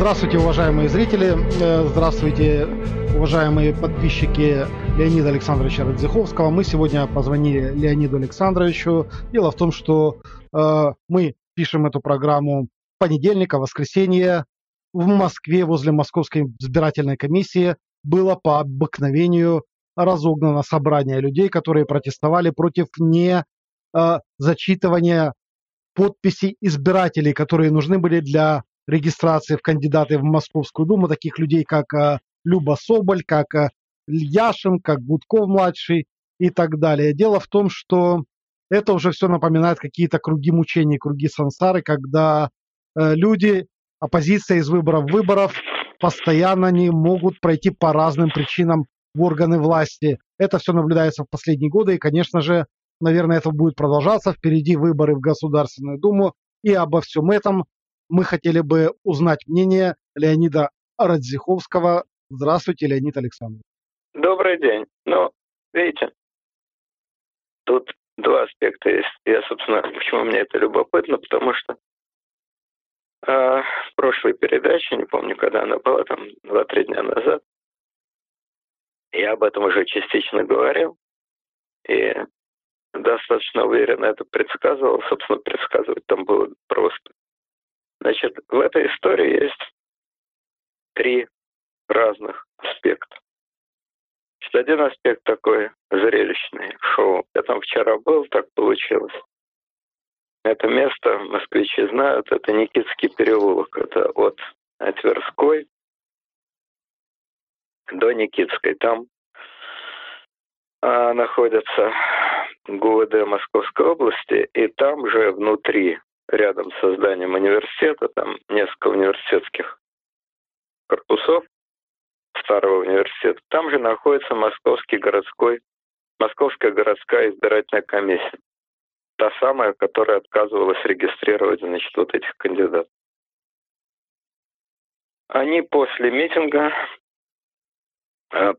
Здравствуйте, уважаемые зрители, э, здравствуйте, уважаемые подписчики Леонида Александровича Радзиховского. Мы сегодня позвонили Леониду Александровичу. Дело в том, что э, мы пишем эту программу понедельника, воскресенье. В Москве возле Московской избирательной комиссии было по обыкновению разогнано собрание людей, которые протестовали против не э, зачитывания подписей избирателей, которые нужны были для регистрации в кандидаты в Московскую Думу, таких людей, как э, Люба Соболь, как э, Яшин, как Гудков-младший и так далее. Дело в том, что это уже все напоминает какие-то круги мучений, круги сансары, когда э, люди, оппозиция из выборов в выборов постоянно не могут пройти по разным причинам в органы власти. Это все наблюдается в последние годы, и, конечно же, наверное, это будет продолжаться. Впереди выборы в Государственную Думу, и обо всем этом мы хотели бы узнать мнение Леонида Радзиховского. Здравствуйте, Леонид Александрович. Добрый день. Ну, видите, тут два аспекта есть. Я, собственно, почему мне это любопытно, потому что э, в прошлой передаче, не помню, когда она была, там, два-три дня назад, я об этом уже частично говорил, и достаточно уверенно это предсказывал. Собственно, предсказывать там было просто. Значит, в этой истории есть три разных аспекта. Значит, один аспект такой зрелищный, шоу. Я там вчера был, так получилось. Это место москвичи знают, это Никитский переулок. Это от Тверской до Никитской. Там а, находится ГУВД Московской области, и там же внутри рядом с зданием университета, там несколько университетских корпусов старого университета. Там же находится Московский городской, Московская городская избирательная комиссия. Та самая, которая отказывалась регистрировать, значит, вот этих кандидатов. Они после митинга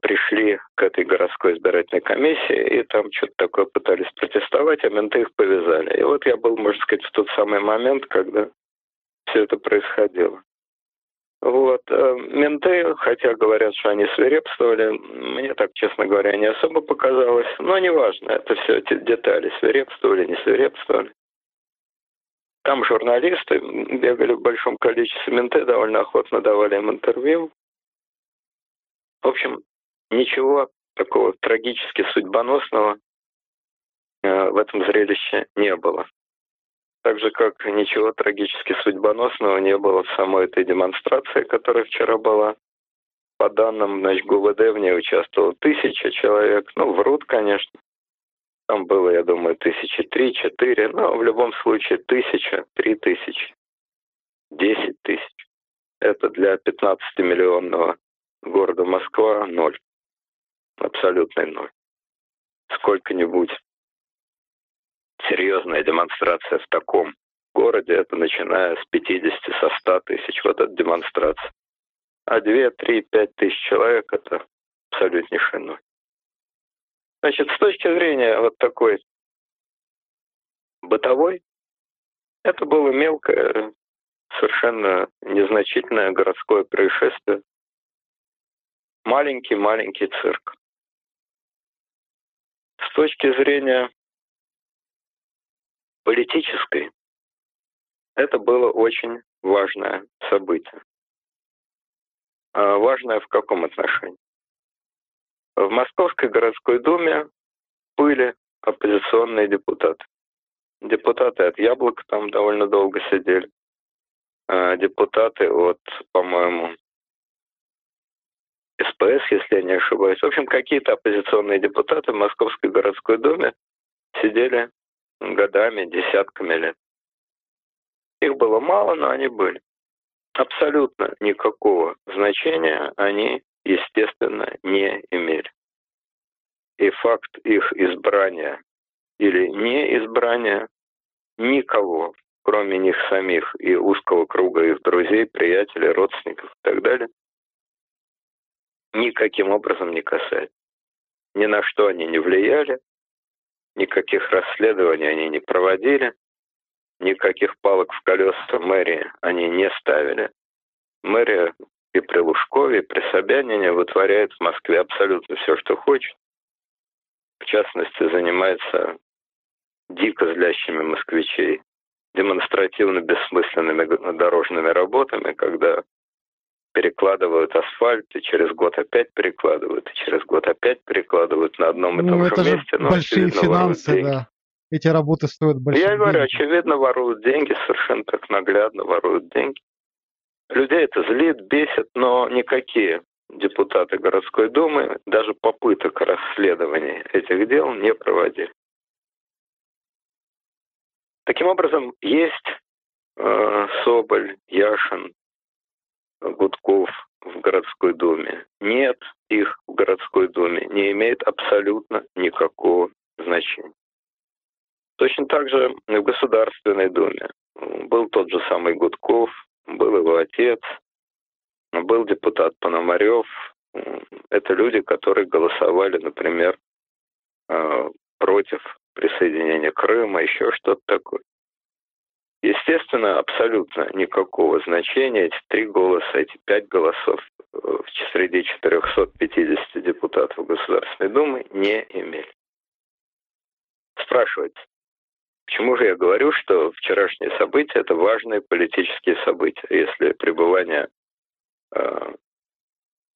пришли к этой городской избирательной комиссии и там что-то такое пытались протестовать, а менты их повязали. И вот я был, можно сказать, в тот самый момент, когда все это происходило. Вот. Э, менты, хотя говорят, что они свирепствовали, мне так, честно говоря, не особо показалось. Но неважно, это все эти детали, свирепствовали, не свирепствовали. Там журналисты бегали в большом количестве, менты довольно охотно давали им интервью. В общем, ничего такого трагически судьбоносного э, в этом зрелище не было. Так же, как ничего трагически судьбоносного не было в самой этой демонстрации, которая вчера была. По данным, значит, ГУВД в ней участвовало тысяча человек. Ну, врут, конечно. Там было, я думаю, тысячи три, четыре. Но в любом случае тысяча, три тысячи, десять тысяч. Это для 15-миллионного города Москва ноль. Абсолютный ноль. Сколько-нибудь серьезная демонстрация в таком городе, это начиная с 50, со 100 тысяч, вот эта демонстрация. А 2, 3, 5 тысяч человек – это абсолютнейший ноль. Значит, с точки зрения вот такой бытовой, это было мелкое, совершенно незначительное городское происшествие, маленький-маленький цирк. С точки зрения политической, это было очень важное событие. А важное в каком отношении? В Московской городской думе были оппозиционные депутаты. Депутаты от Яблока там довольно долго сидели. А депутаты от, по-моему, СПС, если я не ошибаюсь. В общем, какие-то оппозиционные депутаты в Московской городской думе сидели годами, десятками лет. Их было мало, но они были. Абсолютно никакого значения они, естественно, не имели. И факт их избрания или не избрания никого, кроме них самих и узкого круга их друзей, приятелей, родственников и так далее, никаким образом не касается. Ни на что они не влияли, никаких расследований они не проводили, никаких палок в колеса мэрии они не ставили. мэрия и при Лужкове, и при Собянине вытворяет в Москве абсолютно все, что хочет. В частности, занимается дико злящими москвичей демонстративно бессмысленными дорожными работами, когда перекладывают асфальт, и через год опять перекладывают, и через год опять перекладывают на одном и ну, том это же месте. Но, большие финансы, да. Эти работы стоят большие Я говорю, очевидно, воруют деньги, совершенно так наглядно воруют деньги. Людей это злит, бесит, но никакие депутаты городской думы даже попыток расследования этих дел не проводили. Таким образом, есть э, Соболь, Яшин, Гудков в городской думе. Нет их в городской думе. Не имеет абсолютно никакого значения. Точно так же в Государственной думе был тот же самый Гудков, был его отец, был депутат Пономарев. Это люди, которые голосовали, например, э, против присоединения Крыма, еще что-то такое. Естественно, абсолютно никакого значения эти три голоса, эти пять голосов э, среди 450 депутатов Государственной Думы не имели. Спрашивается, почему же я говорю, что вчерашние события – это важные политические события, если пребывание э,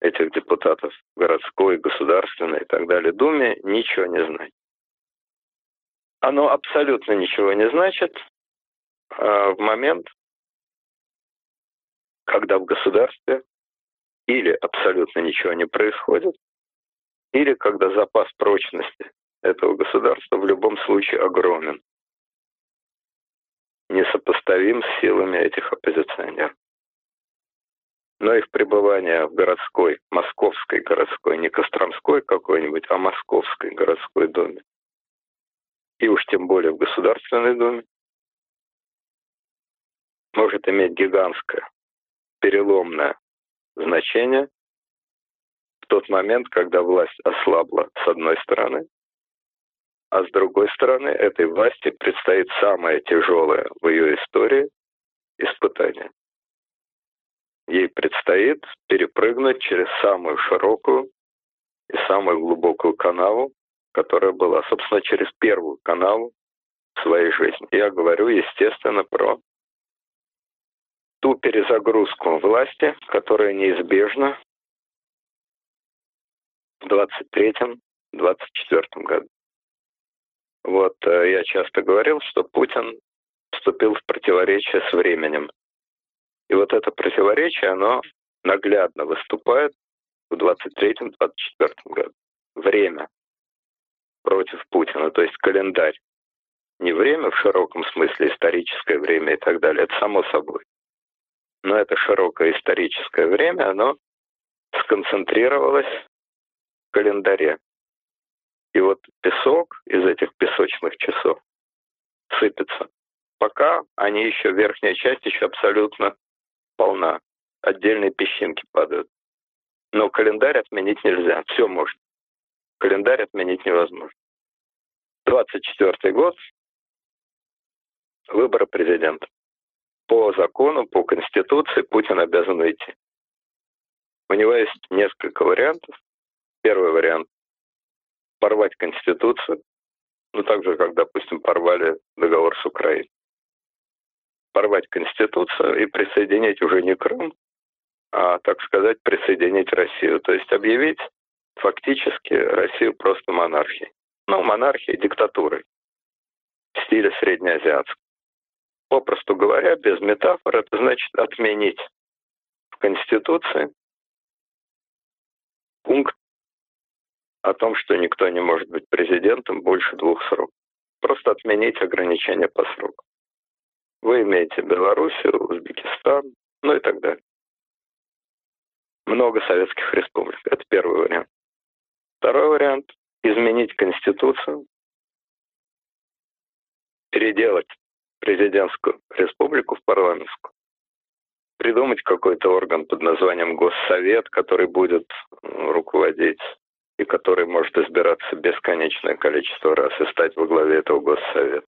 этих депутатов городской, государственной и так далее Думе ничего не знает. Оно абсолютно ничего не значит, в момент, когда в государстве или абсолютно ничего не происходит, или когда запас прочности этого государства в любом случае огромен, несопоставим с силами этих оппозиционеров. Но их пребывание в городской, московской городской, не Костромской какой-нибудь, а московской городской доме, и уж тем более в Государственной Думе, может иметь гигантское, переломное значение в тот момент, когда власть ослабла с одной стороны, а с другой стороны этой власти предстоит самое тяжелое в ее истории испытание. Ей предстоит перепрыгнуть через самую широкую и самую глубокую канаву, которая была, собственно, через первую канаву в своей жизни. Я говорю, естественно, про ту перезагрузку власти, которая неизбежна в 23-24 году. Вот э, я часто говорил, что Путин вступил в противоречие с временем. И вот это противоречие, оно наглядно выступает в 23-24 году. Время против Путина, то есть календарь. Не время в широком смысле, историческое время и так далее, это само собой но это широкое историческое время, оно сконцентрировалось в календаре. И вот песок из этих песочных часов сыпется. Пока они еще, верхняя часть еще абсолютно полна. Отдельные песчинки падают. Но календарь отменить нельзя. Все можно. Календарь отменить невозможно. 24 год. Выборы президента по закону, по Конституции Путин обязан уйти. У него есть несколько вариантов. Первый вариант – порвать Конституцию, ну так же, как, допустим, порвали договор с Украиной. Порвать Конституцию и присоединить уже не Крым, а, так сказать, присоединить Россию. То есть объявить фактически Россию просто монархией. Ну, монархией, диктатурой в стиле среднеазиатском. Попросту говоря, без метафор, это значит отменить в Конституции пункт о том, что никто не может быть президентом больше двух сроков. Просто отменить ограничения по сроку. Вы имеете Белоруссию, Узбекистан, ну и так далее. Много советских республик. Это первый вариант. Второй вариант – изменить Конституцию, переделать президентскую республику в парламентскую. Придумать какой-то орган под названием Госсовет, который будет руководить и который может избираться бесконечное количество раз и стать во главе этого Госсовета.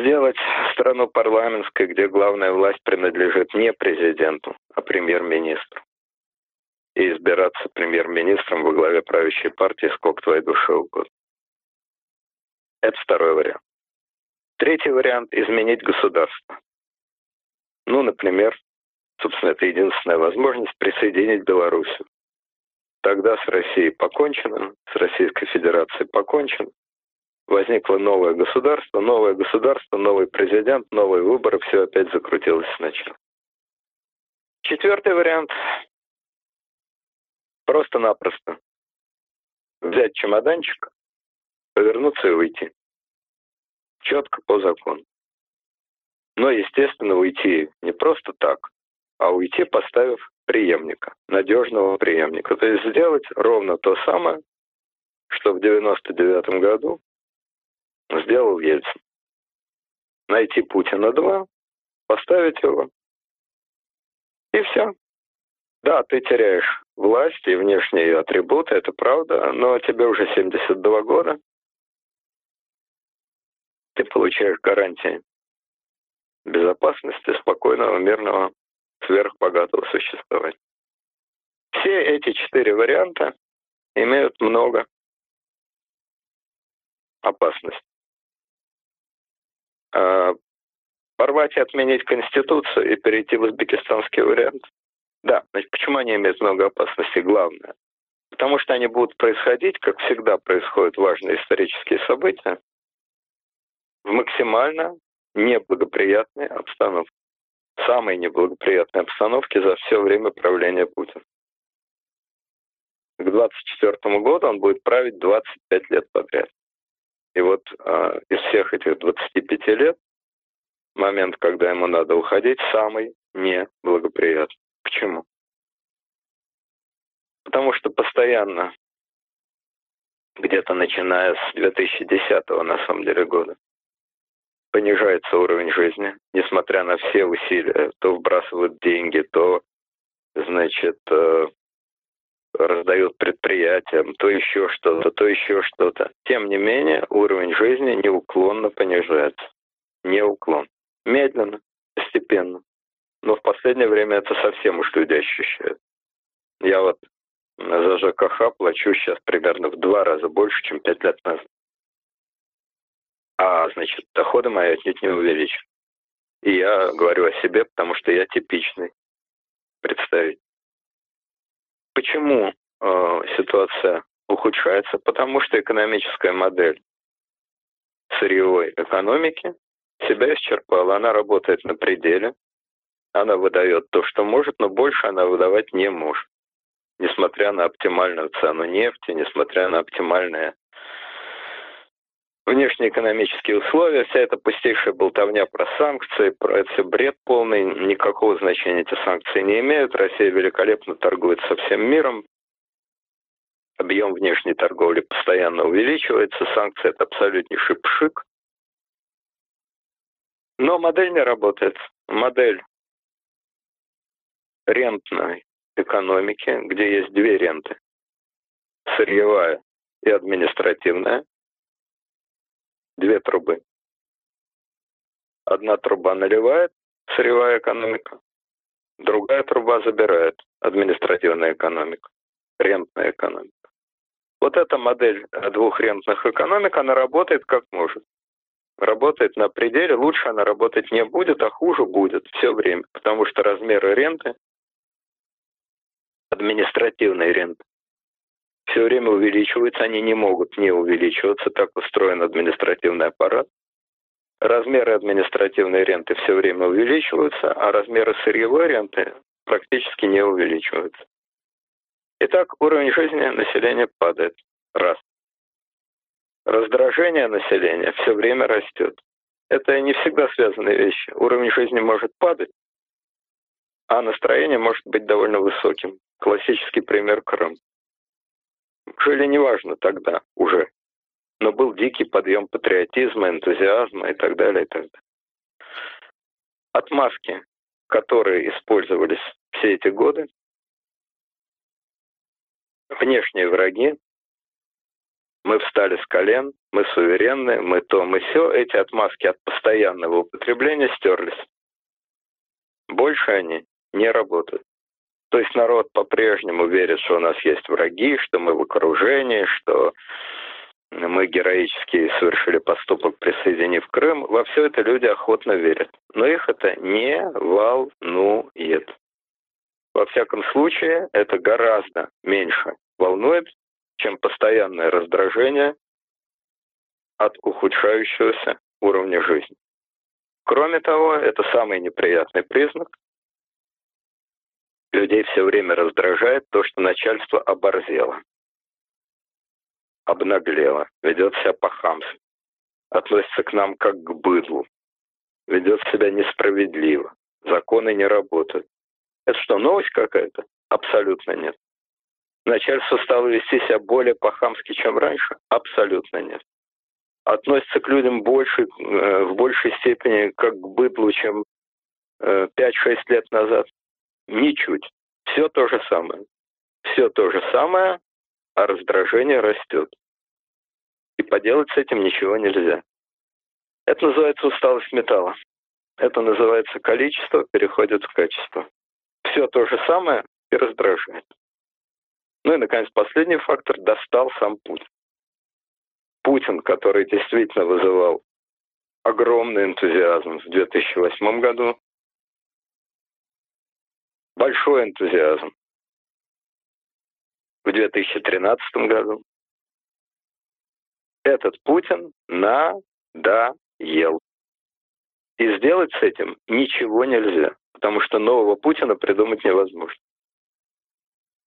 сделать страну парламентской, где главная власть принадлежит не президенту, а премьер-министру. И избираться премьер-министром во главе правящей партии сколько твоей душе угодно. Это второй вариант. Третий вариант – изменить государство. Ну, например, собственно, это единственная возможность присоединить Белоруссию. Тогда с Россией покончено, с Российской Федерацией покончено. Возникло новое государство, новое государство, новый президент, новые выборы, все опять закрутилось сначала. Четвертый вариант. Просто-напросто. Взять чемоданчик, повернуться и уйти. Четко по закону. Но, естественно, уйти не просто так, а уйти, поставив преемника, надежного преемника. То есть сделать ровно то самое, что в 99 году сделал Ельцин. Найти Путина 2, поставить его, и все. Да, ты теряешь власть и внешние атрибуты, это правда, но тебе уже 72 года. Ты получаешь гарантии безопасности, спокойного, мирного, сверхбогатого существования. Все эти четыре варианта имеют много опасностей. А, порвать и отменить Конституцию и перейти в узбекистанский вариант. Да, значит, почему они имеют много опасностей? Главное. Потому что они будут происходить, как всегда происходят важные исторические события, в максимально неблагоприятной обстановке. Самой неблагоприятной обстановке за все время правления Путина. К 24 году он будет править 25 лет подряд. И вот э, из всех этих 25 лет момент, когда ему надо уходить, самый неблагоприятный. Почему? Потому что постоянно, где-то начиная с 2010 на самом деле года, понижается уровень жизни, несмотря на все усилия. То вбрасывают деньги, то, значит, э, раздают предприятиям, то еще что-то, то еще что-то. Тем не менее, уровень жизни неуклонно понижается. Неуклонно. Медленно, постепенно. Но в последнее время это совсем уж люди ощущают. Я вот за ЖКХ плачу сейчас примерно в два раза больше, чем пять лет назад а, значит, доходы мои отнюдь не увеличены. И я говорю о себе, потому что я типичный представитель. Почему э, ситуация ухудшается? Потому что экономическая модель сырьевой экономики себя исчерпала. Она работает на пределе, она выдает то, что может, но больше она выдавать не может. Несмотря на оптимальную цену нефти, несмотря на оптимальное внешнеэкономические условия, вся эта пустейшая болтовня про санкции, про это бред полный, никакого значения эти санкции не имеют. Россия великолепно торгует со всем миром, объем внешней торговли постоянно увеличивается, санкции это абсолютнейший пшик. Но модель не работает. Модель рентной экономики, где есть две ренты, сырьевая и административная, две трубы. Одна труба наливает, сырьевая экономика, другая труба забирает, административная экономика, рентная экономика. Вот эта модель двух рентных экономик, она работает как может. Работает на пределе, лучше она работать не будет, а хуже будет все время, потому что размеры ренты, административной ренты, все время увеличиваются, они не могут не увеличиваться, так устроен административный аппарат. Размеры административной ренты все время увеличиваются, а размеры сырьевой ренты практически не увеличиваются. Итак, уровень жизни населения падает. Раз. Раздражение населения все время растет. Это не всегда связанные вещи. Уровень жизни может падать, а настроение может быть довольно высоким. Классический пример Крым. Жили неважно тогда уже, но был дикий подъем патриотизма, энтузиазма и так далее, и так далее. Отмазки, которые использовались все эти годы, внешние враги Мы встали с колен, мы суверенны, мы то, мы все. Эти отмазки от постоянного употребления стерлись. Больше они не работают. То есть народ по-прежнему верит, что у нас есть враги, что мы в окружении, что мы героически совершили поступок, присоединив Крым. Во все это люди охотно верят. Но их это не волнует. Во всяком случае, это гораздо меньше волнует, чем постоянное раздражение от ухудшающегося уровня жизни. Кроме того, это самый неприятный признак. Людей все время раздражает то, что начальство оборзело, обнаглело, ведет себя по-хамски, относится к нам как к быдлу, ведет себя несправедливо, законы не работают. Это что, новость какая-то? Абсолютно нет. Начальство стало вести себя более по-хамски, чем раньше? Абсолютно нет. Относится к людям больше, э, в большей степени как к быдлу, чем 5-6 э, лет назад? Ничуть. Все то же самое. Все то же самое, а раздражение растет. И поделать с этим ничего нельзя. Это называется усталость металла. Это называется количество переходит в качество. Все то же самое и раздражает. Ну и, наконец, последний фактор – достал сам Путин. Путин, который действительно вызывал огромный энтузиазм в 2008 году, большой энтузиазм в 2013 году. Этот Путин надоел. И сделать с этим ничего нельзя, потому что нового Путина придумать невозможно.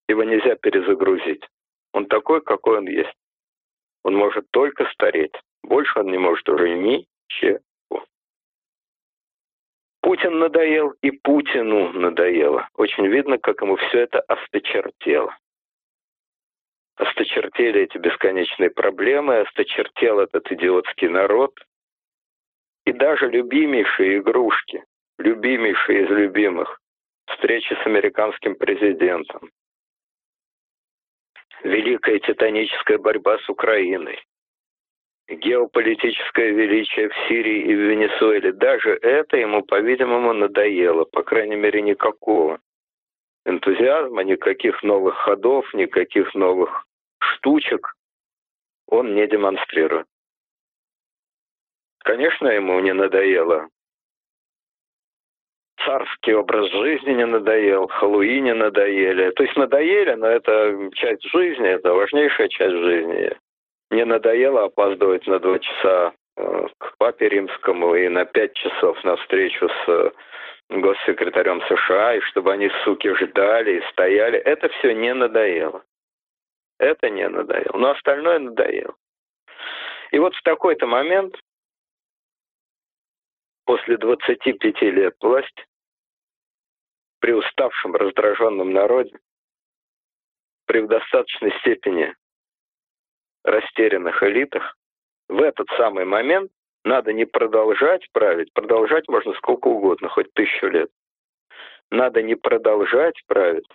Его нельзя перезагрузить. Он такой, какой он есть. Он может только стареть. Больше он не может уже ничего. Путин надоел, и Путину надоело. Очень видно, как ему все это осточертело. Осточертели эти бесконечные проблемы, осточертел этот идиотский народ. И даже любимейшие игрушки, любимейшие из любимых, встречи с американским президентом, великая титаническая борьба с Украиной, геополитическое величие в Сирии и в Венесуэле, даже это ему, по-видимому, надоело, по крайней мере, никакого энтузиазма, никаких новых ходов, никаких новых штучек он не демонстрирует. Конечно, ему не надоело царский образ жизни не надоел, Хэллоуин не надоели. То есть надоели, но это часть жизни, это важнейшая часть жизни. Не надоело опаздывать на два часа э, к папе римскому и на пять часов на встречу с э, госсекретарем США, и чтобы они, суки, ждали и стояли. Это все не надоело. Это не надоело. Но остальное надоело. И вот в такой-то момент, после 25 лет власти, при уставшем, раздраженном народе, при в достаточной степени растерянных элитах, в этот самый момент надо не продолжать править, продолжать можно сколько угодно, хоть тысячу лет. Надо не продолжать править,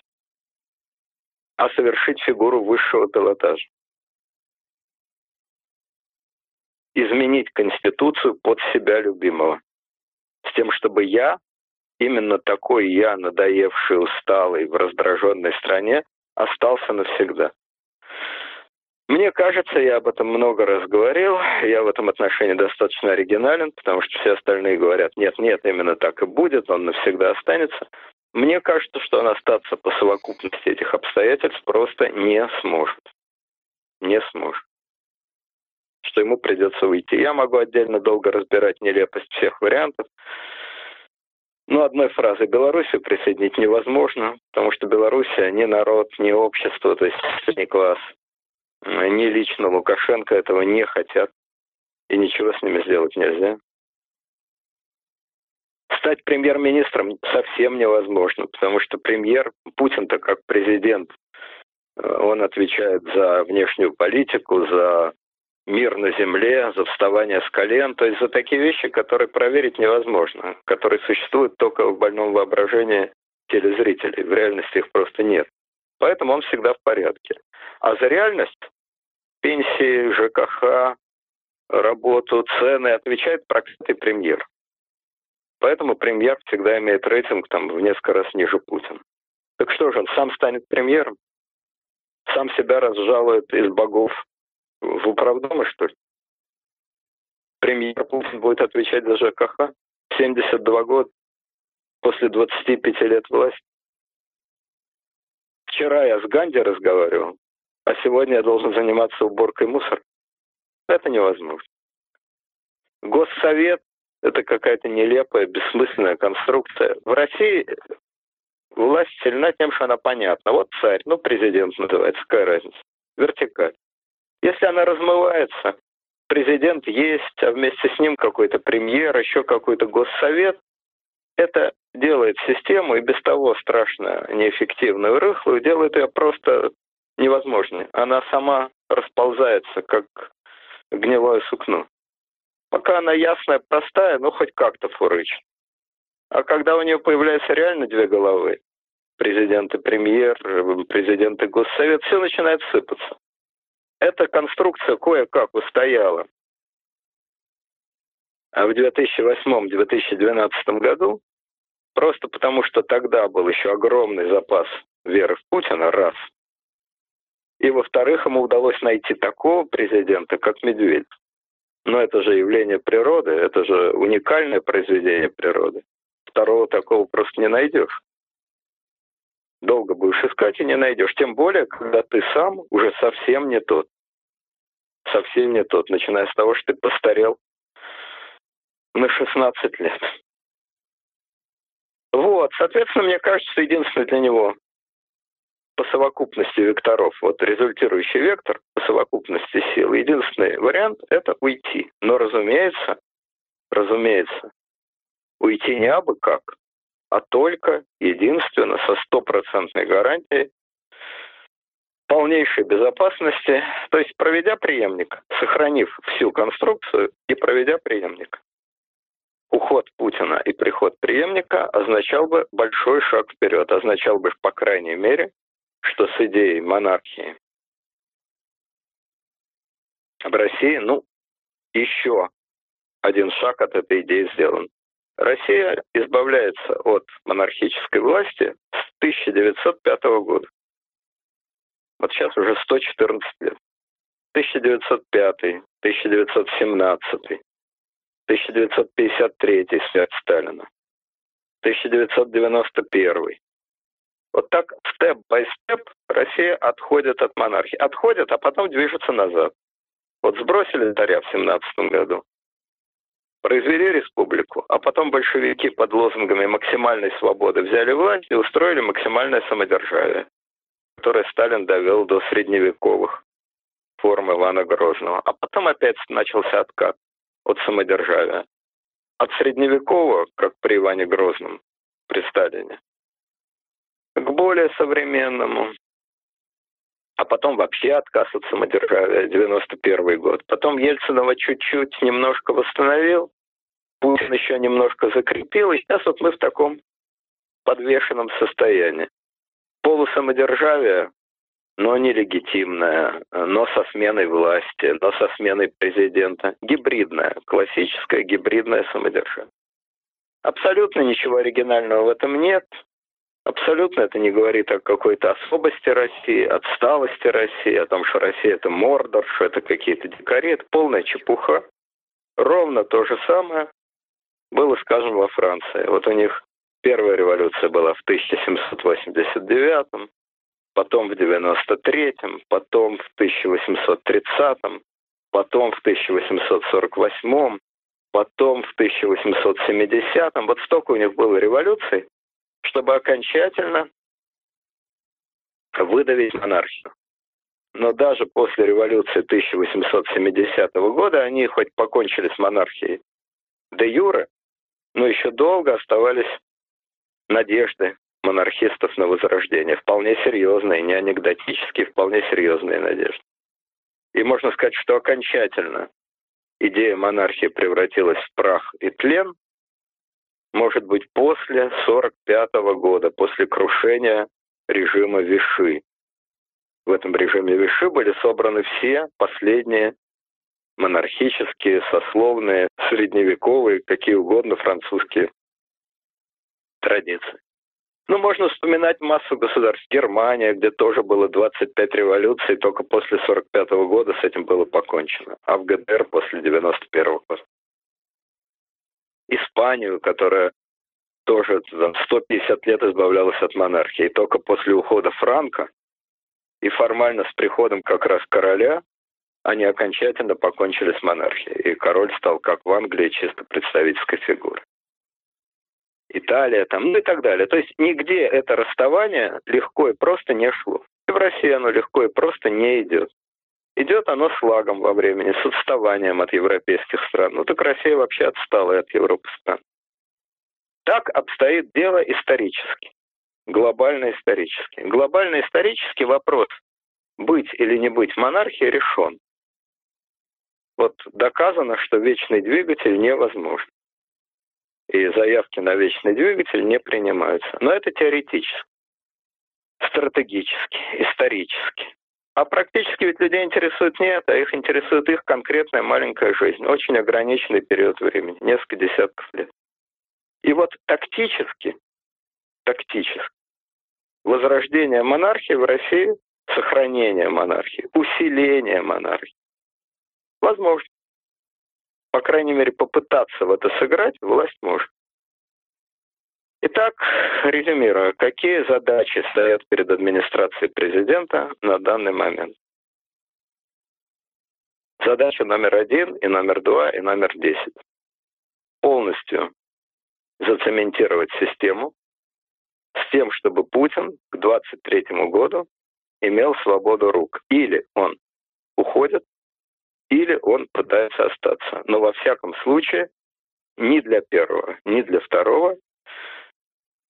а совершить фигуру высшего пилотажа. Изменить Конституцию под себя любимого. С тем, чтобы я именно такой я, надоевший, усталый, в раздраженной стране, остался навсегда. Мне кажется, я об этом много раз говорил, я в этом отношении достаточно оригинален, потому что все остальные говорят, нет, нет, именно так и будет, он навсегда останется. Мне кажется, что он остаться по совокупности этих обстоятельств просто не сможет. Не сможет. Что ему придется выйти. Я могу отдельно долго разбирать нелепость всех вариантов. Ну, одной фразой, Белоруссию присоединить невозможно, потому что Белоруссия не народ, не общество, то есть средний класс, ни лично Лукашенко этого не хотят, и ничего с ними сделать нельзя. Стать премьер-министром совсем невозможно, потому что премьер, Путин-то как президент, э, он отвечает за внешнюю политику, за мир на земле, за вставание с колен, то есть за такие вещи, которые проверить невозможно, которые существуют только в больном воображении телезрителей. В реальности их просто нет. Поэтому он всегда в порядке. А за реальность пенсии, ЖКХ, работу, цены отвечает проклятый премьер. Поэтому премьер всегда имеет рейтинг там в несколько раз ниже Путина. Так что же, он сам станет премьером? Сам себя разжалует из богов в управдомы, что ли? Премьер Путин будет отвечать за ЖКХ? 72 года после 25 лет власти. Вчера я с Ганди разговаривал, а сегодня я должен заниматься уборкой мусора. Это невозможно. Госсовет – это какая-то нелепая, бессмысленная конструкция. В России власть сильна тем, что она понятна. Вот царь, ну, президент называется, какая разница? Вертикаль. Если она размывается, президент есть, а вместе с ним какой-то премьер, еще какой-то госсовет, это делает систему и без того страшно неэффективную, рыхлую, делает ее просто невозможной. Она сама расползается, как гнилое сукно. Пока она ясная, простая, ну хоть как-то фурычит. А когда у нее появляются реально две головы, президент и премьер, президент и госсовет, все начинает сыпаться. Эта конструкция кое-как устояла. А в 2008-2012 году, просто потому что тогда был еще огромный запас веры в Путина, раз. И во-вторых, ему удалось найти такого президента, как Медведев. Но это же явление природы, это же уникальное произведение природы. Второго такого просто не найдешь. Долго будешь искать и не найдешь. Тем более, когда ты сам уже совсем не тот. Совсем не тот, начиная с того, что ты постарел на 16 лет. Вот, соответственно, мне кажется, единственное для него по совокупности векторов, вот результирующий вектор по совокупности сил, единственный вариант – это уйти. Но, разумеется, разумеется, уйти не абы как, а только единственно со стопроцентной гарантией полнейшей безопасности, то есть проведя преемник, сохранив всю конструкцию и проведя преемник уход Путина и приход преемника означал бы большой шаг вперед, означал бы, по крайней мере, что с идеей монархии в России, ну, еще один шаг от этой идеи сделан. Россия избавляется от монархической власти с 1905 года. Вот сейчас уже 114 лет. 1905, 1917, 1953 смерть Сталина, 1991. Вот так степ-бай-степ Россия отходит от монархии. Отходит, а потом движется назад. Вот сбросили царя в 17 году, произвели республику, а потом большевики под лозунгами максимальной свободы взяли власть и устроили максимальное самодержавие, которое Сталин довел до средневековых форм Ивана Грозного. А потом опять начался откат от самодержавия. От средневекового, как при Иване Грозном, при Сталине, к более современному, а потом вообще отказ от самодержавия, 91 год. Потом Ельцинова чуть-чуть немножко восстановил, Путин еще немножко закрепил, и сейчас вот мы в таком подвешенном состоянии. Полусамодержавие но нелегитимная, но со сменой власти, но со сменой президента. Гибридная, классическая гибридная самодержавие. Абсолютно ничего оригинального в этом нет. Абсолютно это не говорит о какой-то особости России, отсталости России, о том, что Россия это Мордор, что это какие-то дикари. Это полная чепуха. Ровно то же самое было, скажем, во Франции. Вот у них первая революция была в 1789 потом в 93-м, потом в 1830-м, потом в 1848-м, потом в 1870-м. Вот столько у них было революций, чтобы окончательно выдавить монархию. Но даже после революции 1870 года они хоть покончили с монархией де юре, но еще долго оставались надежды монархистов на возрождение. Вполне серьезные, не анекдотические, вполне серьезные надежды. И можно сказать, что окончательно идея монархии превратилась в прах и тлен, может быть, после 1945 года, после крушения режима Виши. в этом режиме Виши были собраны все последние монархические, сословные, средневековые, какие угодно французские традиции. Ну, можно вспоминать массу государств. Германия, где тоже было 25 революций, только после 45 -го года с этим было покончено. А в ГДР после 91 -го года. Испанию, которая тоже там, 150 лет избавлялась от монархии. И только после ухода Франка и формально с приходом как раз короля они окончательно покончили с монархией. И король стал, как в Англии, чисто представительской фигурой. Италия там, ну и так далее. То есть нигде это расставание легко и просто не шло. И в России оно легко и просто не идет. Идет оно с лагом во времени, с отставанием от европейских стран. Ну так Россия вообще отстала от Европы стран. Так обстоит дело исторически, глобально исторически. Глобально исторический вопрос, быть или не быть монархией, решен. Вот доказано, что вечный двигатель невозможен. И заявки на вечный двигатель не принимаются. Но это теоретически, стратегически, исторически. А практически ведь людей интересует не это, а их интересует их конкретная маленькая жизнь, очень ограниченный период времени, несколько десятков лет. И вот тактически, тактически, возрождение монархии в России, сохранение монархии, усиление монархии, возможно. По крайней мере, попытаться в это сыграть власть может. Итак, резюмируя, какие задачи стоят перед администрацией президента на данный момент? Задача номер один и номер два и номер десять. Полностью зацементировать систему с тем, чтобы Путин к 23 году имел свободу рук. Или он уходит, или он пытается остаться. Но во всяком случае, ни для первого, ни для второго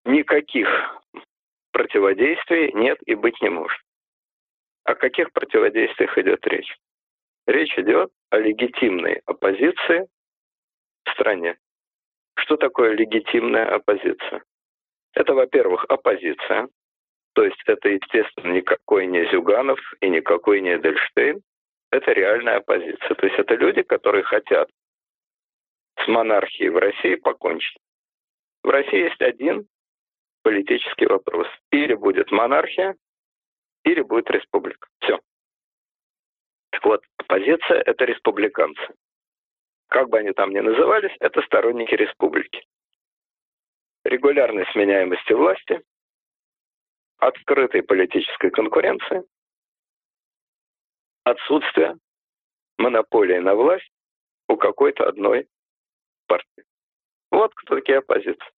никаких противодействий нет и быть не может. О каких противодействиях идет речь? Речь идет о легитимной оппозиции в стране. Что такое легитимная оппозиция? Это, во-первых, оппозиция, то есть это, естественно, никакой не Зюганов и никакой не Эдельштейн, это реальная оппозиция. То есть это люди, которые хотят с монархией в России покончить. В России есть один политический вопрос. Или будет монархия, или будет республика. Все. Так вот, оппозиция — это республиканцы как бы они там ни назывались, это сторонники республики. Регулярной сменяемости власти, открытой политической конкуренции, отсутствие монополии на власть у какой-то одной партии. Вот кто такие оппозиции.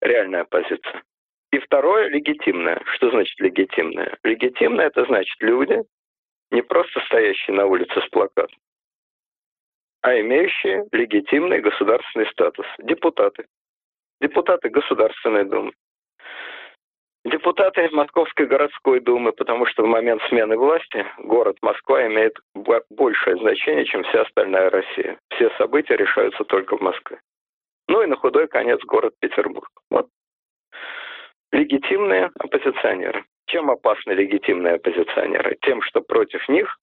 Реальная оппозиция. И второе – легитимное. Что значит легитимное? Легитимное – это значит люди, не просто стоящие на улице с плакатом, а имеющие легитимный государственный статус. Депутаты. Депутаты Государственной Думы. Депутаты Московской городской думы, потому что в момент смены власти город Москва имеет большее значение, чем вся остальная Россия. Все события решаются только в Москве. Ну и на худой конец город Петербург. Вот. Легитимные оппозиционеры. Чем опасны легитимные оппозиционеры? Тем, что против них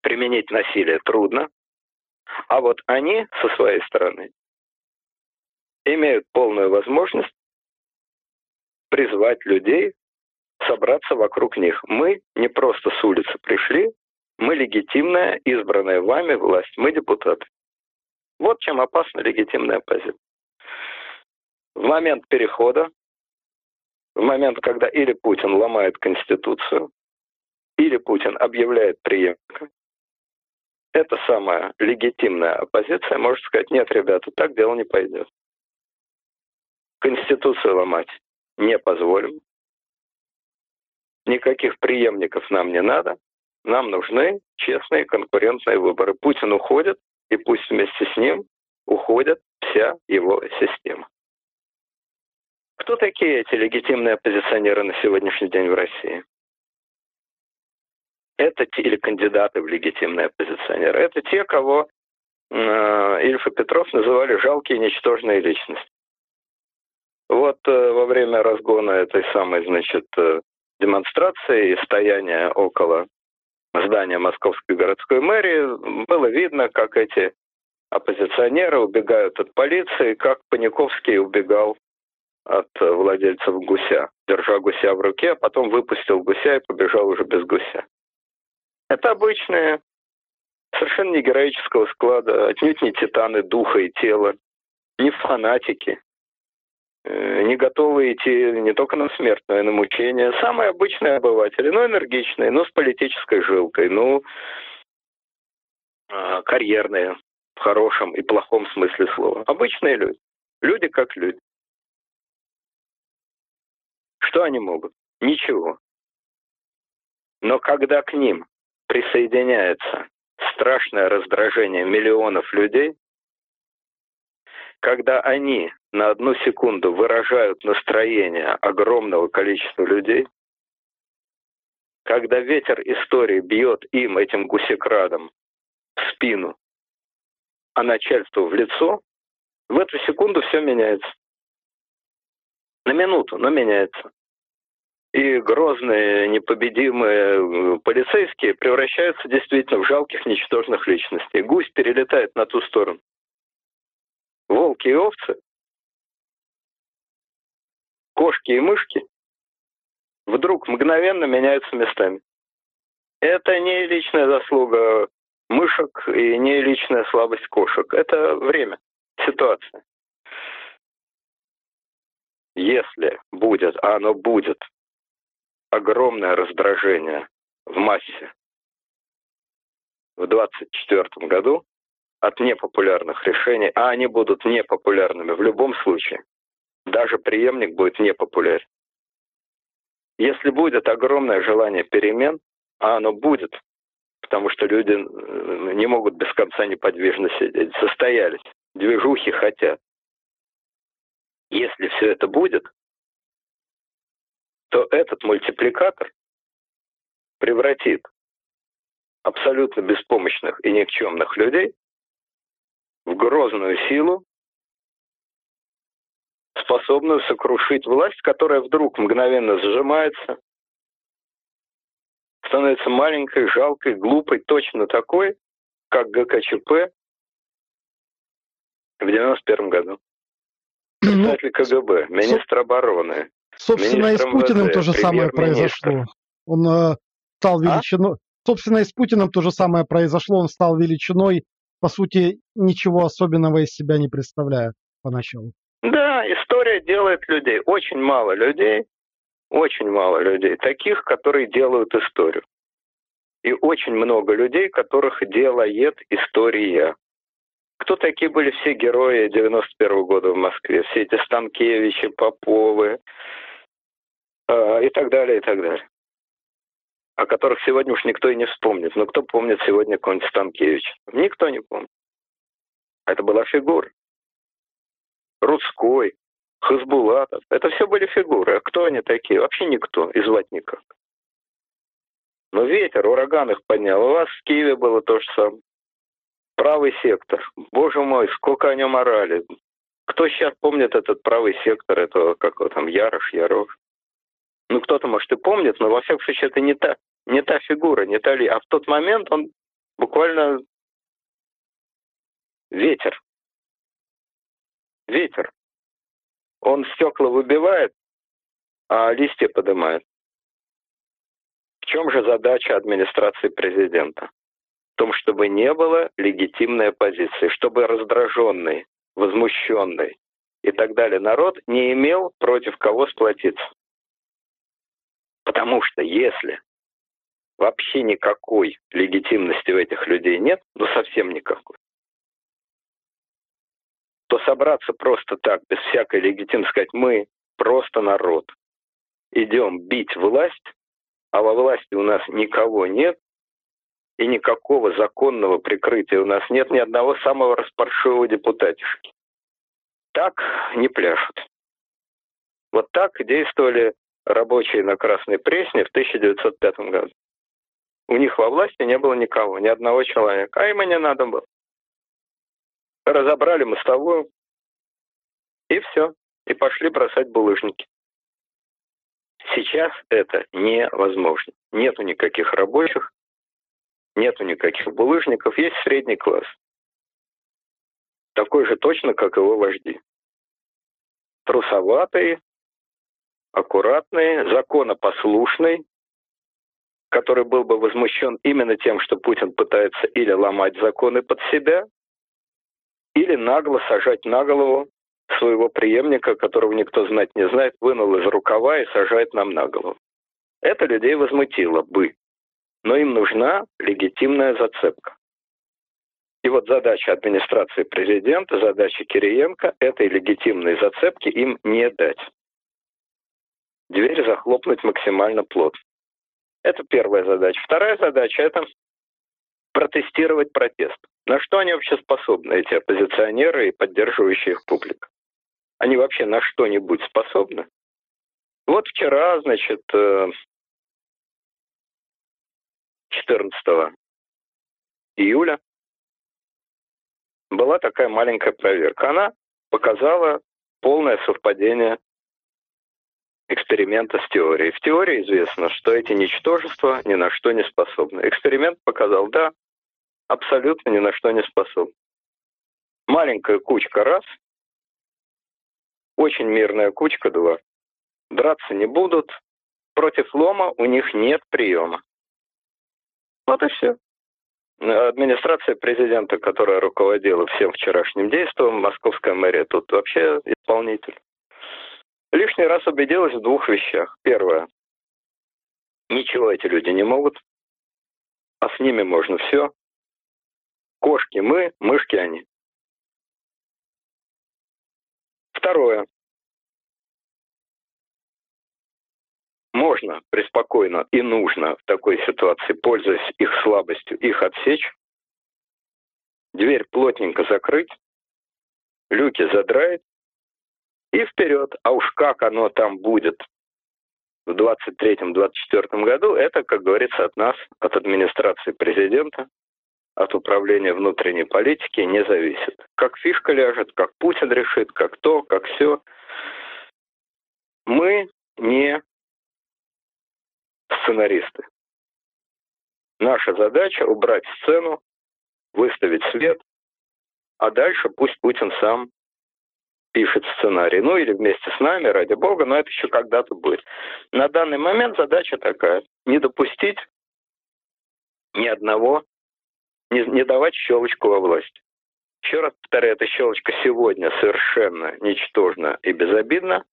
применить насилие трудно, а вот они со своей стороны имеют полную возможность призвать людей собраться вокруг них. Мы не просто с улицы пришли, мы легитимная, избранная вами власть, мы депутаты. Вот чем опасна легитимная оппозиция. В момент перехода, в момент, когда или Путин ломает Конституцию, или Путин объявляет преемника, эта самая легитимная оппозиция может сказать, нет, ребята, так дело не пойдет. Конституцию ломать не позволим. Никаких преемников нам не надо. Нам нужны честные конкурентные выборы. Путин уходит, и пусть вместе с ним уходит вся его система. Кто такие эти легитимные оппозиционеры на сегодняшний день в России? это те, или кандидаты в легитимные оппозиционеры, это те, кого э, Ильф и Петров называли жалкие ничтожные личности. Вот э, во время разгона этой самой, значит, э, демонстрации и стояния около здания Московской городской мэрии было видно, как эти оппозиционеры убегают от полиции, как Паниковский убегал от владельцев гуся, держа гуся в руке, а потом выпустил гуся и побежал уже без гуся. Это обычные, совершенно не героического склада, отнюдь не титаны духа и тела, не фанатики, э, не готовы идти не только на смерть, но и на мучение. Самые обычные обыватели, но энергичные, но с политической жилкой, ну, а, карьерные, в хорошем и плохом смысле слова. Обычные люди. Люди как люди. Что они могут? Ничего. Но когда к ним присоединяется страшное раздражение миллионов людей, когда они на одну секунду выражают настроение огромного количества людей, когда ветер истории бьет им, этим гусекрадом, в спину, а начальству в лицо, в эту секунду все меняется. На минуту, но меняется. И грозные, непобедимые э, полицейские превращаются действительно в жалких, ничтожных личностей. Гусь перелетает на ту сторону. Волки и овцы, кошки и мышки вдруг мгновенно меняются местами. Это не личная заслуга мышек и не личная слабость кошек. Это время, ситуация. Если будет, а оно будет, огромное раздражение в массе в 2024 году от непопулярных решений, а они будут непопулярными в любом случае. Даже преемник будет непопулярен. Если будет огромное желание перемен, а оно будет, потому что люди э, не могут без конца неподвижно сидеть, состоялись, движухи хотят. Если все это будет, то этот мультипликатор превратит абсолютно беспомощных и никчемных людей в грозную силу, способную сокрушить власть, которая вдруг мгновенно сжимается, становится маленькой, жалкой, глупой, точно такой, как ГКЧП в 91 году. Ну, Председатель КГБ, министр обороны, Собственно, и с Путиным МВД, то же самое произошло. Он э, стал а? величиной. А? Собственно, и с Путиным то же самое произошло. Он стал величиной, по сути, ничего особенного из себя не представляя поначалу. Да, история делает людей. Очень мало людей, очень мало людей, таких, которые делают историю. И очень много людей, которых делает история. Кто такие были все герои 91 -го года в Москве? Все эти Станкевичи, Поповы, а, и так далее, и так далее. О которых сегодня уж никто и не вспомнит. Но кто помнит сегодня какой-нибудь Станкевич? Никто не помнит. Это была фигура. Рудской, Хазбулатов. Это все были фигуры. А кто они такие? Вообще никто. И звать никак. Но ветер, ураган их поднял. У вас в Киеве было то же самое. Правый сектор. Боже мой, сколько о нем орали. Кто сейчас помнит этот правый сектор, этого, как его там, Ярош, Ярош? Ну, кто-то, может, и помнит, но, во всяком случае, это не та, не та фигура, не та ли. А в тот момент он буквально ветер. Ветер. Он стекла выбивает, а листья поднимает. В чем же задача администрации президента? В том, чтобы не было легитимной оппозиции, чтобы раздраженный, возмущенный и так далее народ не имел против кого сплотиться. Потому что если вообще никакой легитимности у этих людей нет, ну совсем никакой, то собраться просто так, без всякой легитимности, сказать, мы просто народ, идем бить власть, а во власти у нас никого нет, и никакого законного прикрытия у нас нет ни одного самого распаршивого депутатишки. Так не пляшут. Вот так действовали рабочие на Красной Пресне в 1905 году. У них во власти не было никого, ни одного человека, а им и не надо было. Разобрали мостовую, и все. и пошли бросать булыжники. Сейчас это невозможно. Нету никаких рабочих, нету никаких булыжников, есть средний класс. Такой же точно, как его вожди. Трусоватые, аккуратные, законопослушные, который был бы возмущен именно тем, что Путин пытается или ломать законы под себя, или нагло сажать на голову своего преемника, которого никто знать не знает, вынул из рукава и сажает нам на голову. Это людей возмутило бы, но им нужна легитимная зацепка. И вот задача администрации президента, задача Кириенко этой легитимной зацепки им не дать. Дверь захлопнуть максимально плотно. Это первая задача. Вторая задача – это протестировать протест. На что они вообще способны, эти оппозиционеры и поддерживающие их публика? Они вообще на что-нибудь способны? Вот вчера, значит, 14 э, июля была такая маленькая проверка. Она показала полное совпадение эксперимента с теорией. В теории известно, что эти ничтожества ни на что не способны. Эксперимент показал, да, абсолютно ни на что не способны. Маленькая кучка раз, очень мирная кучка два. Драться не будут, против лома у них нет приема. Вот и все. Администрация президента, которая руководила всем вчерашним действием, московская мэрия тут вообще исполнитель лишний раз убедилась в двух вещах. Первое. Ничего эти люди не могут, а с ними можно все. Кошки мы, мышки они. Второе. Можно преспокойно и нужно в такой ситуации, пользуясь их слабостью, их отсечь, дверь плотненько закрыть, люки задраить, и вперед. А уж как оно там будет в 23-24 году, это, как говорится, от нас, от администрации президента, от управления внутренней политики не зависит. Как фишка ляжет, как Путин решит, как то, как все. Мы не сценаристы. Наша задача убрать сцену, выставить свет, а дальше пусть Путин сам пишет сценарий, ну или вместе с нами, ради бога, но это еще когда-то будет. На данный момент задача такая, не допустить ни одного, не, не давать щелочку во власть. Еще раз повторяю, эта щелочка сегодня совершенно ничтожна и безобидна,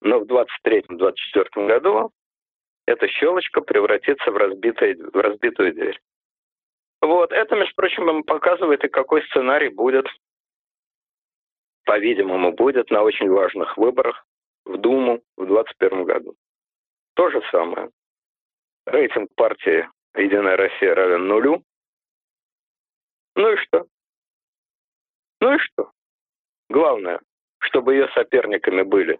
но в 23-24 году эта щелочка превратится в, разбитый, в разбитую дверь. Вот, это, между прочим, показывает и какой сценарий будет по-видимому, будет на очень важных выборах в Думу в 2021 году. То же самое. Рейтинг партии «Единая Россия» равен нулю. Ну и что? Ну и что? Главное, чтобы ее соперниками были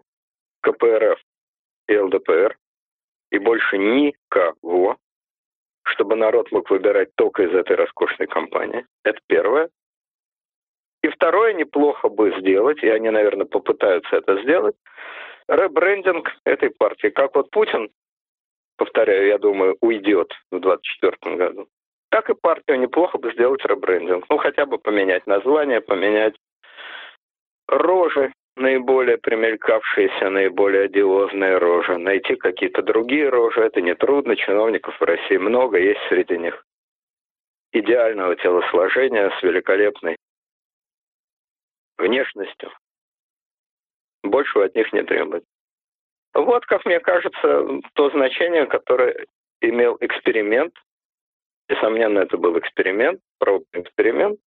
КПРФ и ЛДПР, и больше никого, чтобы народ мог выбирать только из этой роскошной компании. Это первое. И второе, неплохо бы сделать, и они, наверное, попытаются это сделать, ребрендинг этой партии. Как вот Путин, повторяю, я думаю, уйдет в 2024 году, так и партию неплохо бы сделать ребрендинг. Ну, хотя бы поменять название, поменять рожи, наиболее примелькавшиеся, наиболее одиозные рожи. Найти какие-то другие рожи, это нетрудно, чиновников в России много, есть среди них идеального телосложения с великолепной внешностью. Большего от них не требует. Вот, как мне кажется, то значение, которое имел эксперимент, несомненно, это был эксперимент, пробный эксперимент,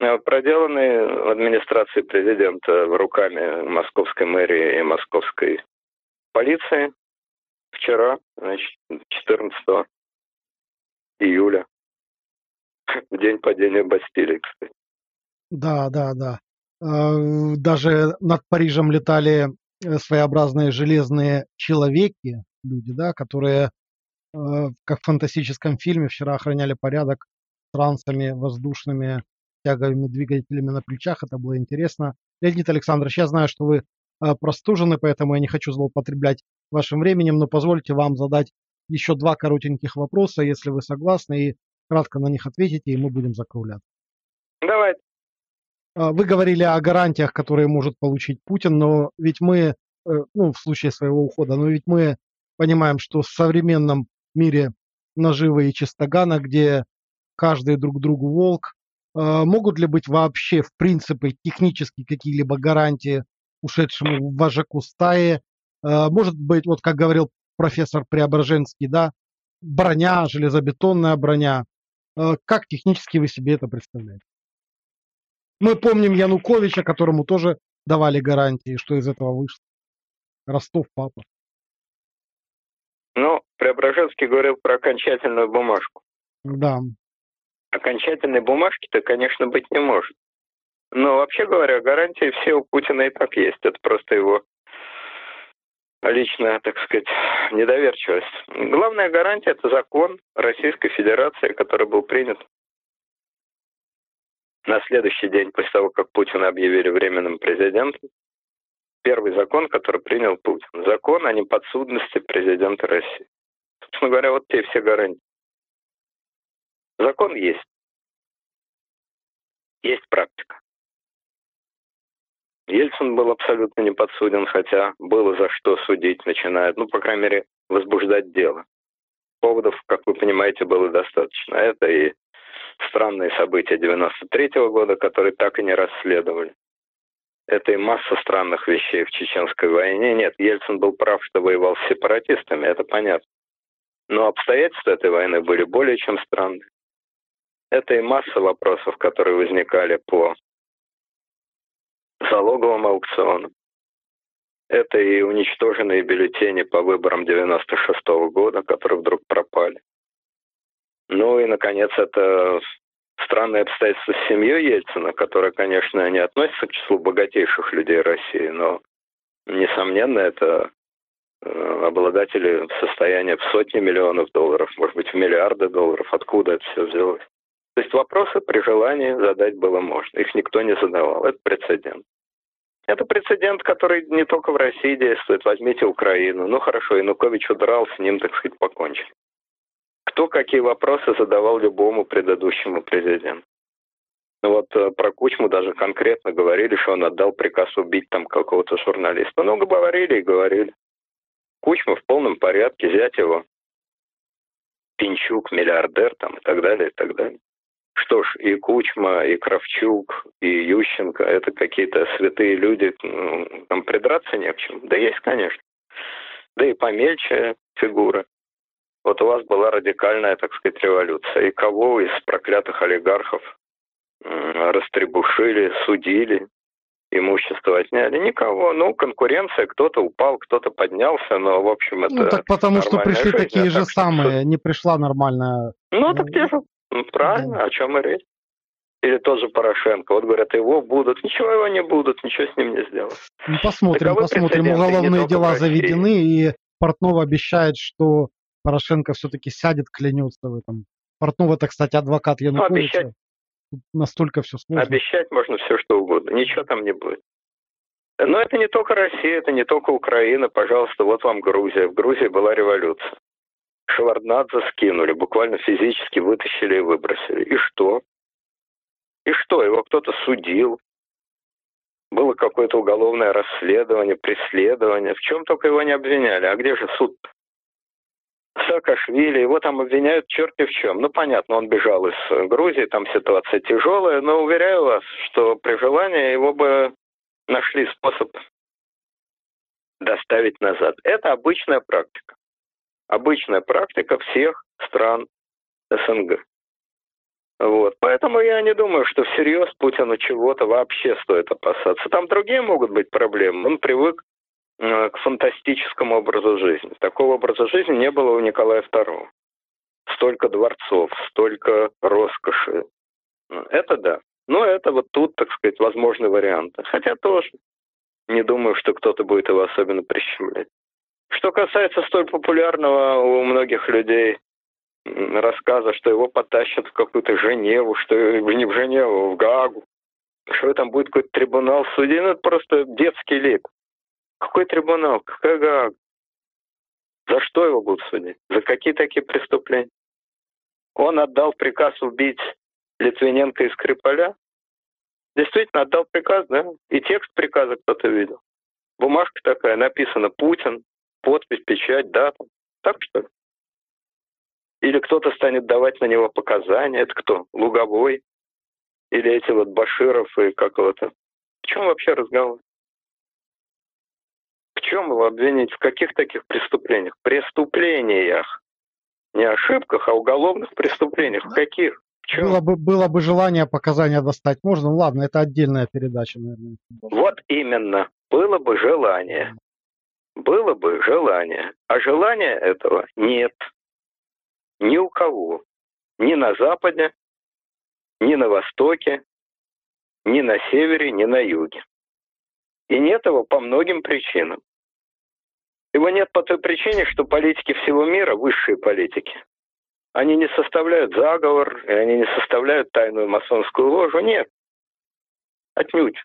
э, проделанный в администрации президента руками московской мэрии и московской полиции вчера, значит, 14 июля, в день падения Бастилии, кстати. Да, да, да. Э, даже над Парижем летали э, своеобразные железные человеки, люди, да, которые, э, как в фантастическом фильме, вчера охраняли порядок трансами воздушными, тяговыми двигателями на плечах. Это было интересно. Леонид Александрович, я знаю, что вы простужены, поэтому я не хочу злоупотреблять вашим временем, но позвольте вам задать еще два коротеньких вопроса, если вы согласны, и кратко на них ответите, и мы будем закругляться. Давай. Вы говорили о гарантиях, которые может получить Путин, но ведь мы, э, ну, в случае своего ухода, но ведь мы понимаем, что в современном мире наживы и чистогана, где каждый друг другу волк, э, могут ли быть вообще, в принципе, технически какие-либо гарантии ушедшему вожаку стаи? Э, может быть, вот как говорил профессор Преображенский, да, броня, железобетонная броня. Как технически вы себе это представляете? Мы помним Януковича, которому тоже давали гарантии, что из этого вышло. Ростов папа. Ну, Преображенский говорил про окончательную бумажку. Да. Окончательной бумажки-то, конечно, быть не может. Но вообще говоря, гарантии все у Путина и так есть. Это просто его личная, так сказать, недоверчивость. Главная гарантия – это закон Российской Федерации, который был принят на следующий день после того, как Путина объявили временным президентом. Первый закон, который принял Путин. Закон о неподсудности президента России. Собственно говоря, вот те все гарантии. Закон есть. Есть практика. Ельцин был абсолютно не подсуден, хотя было за что судить, начинает, ну, по крайней мере, возбуждать дело. Поводов, как вы понимаете, было достаточно. Это и странные события 93 -го года, которые так и не расследовали. Это и масса странных вещей в Чеченской войне. Нет, Ельцин был прав, что воевал с сепаратистами, это понятно. Но обстоятельства этой войны были более чем странные. Это и масса вопросов, которые возникали по залоговым аукционам. Это и уничтоженные бюллетени по выборам 96 -го года, которые вдруг пропали. Ну и, наконец, это странные обстоятельства с семьей Ельцина, которая, конечно, не относится к числу богатейших людей России, но, несомненно, это э, обладатели состояния в сотни миллионов долларов, может быть, в миллиарды долларов. Откуда это все взялось? То есть вопросы при желании задать было можно. Их никто не задавал. Это прецедент. Это прецедент, который не только в России действует. Возьмите Украину. Ну хорошо, Янукович удрал, с ним, так сказать, покончил. Кто какие вопросы задавал любому предыдущему президенту? Ну вот э, про Кучму даже конкретно говорили, что он отдал приказ убить там какого-то журналиста. Ну, говорили и говорили. Кучма в полном порядке, взять его. Пинчук, миллиардер там и так далее, и так далее. Что ж, и Кучма, и Кравчук, и Ющенко – это какие-то святые люди, ну, там придраться не к чему. Да есть, конечно. Да и помельче фигура. Вот у вас была радикальная, так сказать, революция. И кого из проклятых олигархов растребушили, судили, имущество отняли? Никого. Ну, конкуренция, кто-то упал, кто-то поднялся, но, в общем, это Ну, так потому что пришли жизнь, такие же так, самые, что... не пришла нормальная... Ну, так те же ну, правильно, да. о чем и речь. Или тот же Порошенко. Вот говорят, его будут. Ничего его не будут, ничего с ним не сделают. Ну, посмотрим, Таковы посмотрим. Уголовные дела заведены, и Портнов обещает, что Порошенко все-таки сядет, клянется в этом. Портнов это, кстати, адвокат ну, Януковича. Ну, обещать, настолько все сложно. Обещать можно все, что угодно. Ничего там не будет. Но это не только Россия, это не только Украина. Пожалуйста, вот вам Грузия. В Грузии была революция. Шеварднадзе скинули, буквально физически вытащили и выбросили. И что? И что, его кто-то судил? Было какое-то уголовное расследование, преследование. В чем только его не обвиняли. А где же суд -то? Саакашвили, его там обвиняют черти в чем. Ну, понятно, он бежал из Грузии, там ситуация тяжелая, но уверяю вас, что при желании его бы нашли способ доставить назад. Это обычная практика обычная практика всех стран СНГ. Вот. Поэтому я не думаю, что всерьез Путину чего-то вообще стоит опасаться. Там другие могут быть проблемы. Он привык к фантастическому образу жизни. Такого образа жизни не было у Николая II. Столько дворцов, столько роскоши. Это да. Но это вот тут, так сказать, возможный вариант. Хотя тоже не думаю, что кто-то будет его особенно прищемлять. Что касается столь популярного у многих людей рассказа, что его потащат в какую-то Женеву, что не в Женеву, в Гаагу, что там будет какой-то трибунал судей, ну это просто детский лик. Какой трибунал? Какая ГААГ? За что его будут судить? За какие такие преступления? Он отдал приказ убить Литвиненко и Скрипаля? Действительно, отдал приказ, да? И текст приказа кто-то видел. Бумажка такая, написано Путин, подпись, печать, дата. Так что ли? Или кто-то станет давать на него показания. Это кто? Луговой? Или эти вот Баширов и как его-то? В чем вообще разговор? Чем его обвинить? В каких таких преступлениях? Преступлениях. Не ошибках, а уголовных преступлениях. В каких? В чем? Было бы, было бы желание показания достать. Можно? Ну, ладно, это отдельная передача, наверное. Вот именно. Было бы желание. Было бы желание. А желания этого нет. Ни у кого. Ни на Западе, ни на Востоке, ни на Севере, ни на Юге. И нет его по многим причинам. Его нет по той причине, что политики всего мира, высшие политики, они не составляют заговор, и они не составляют тайную масонскую ложу. Нет. Отнюдь.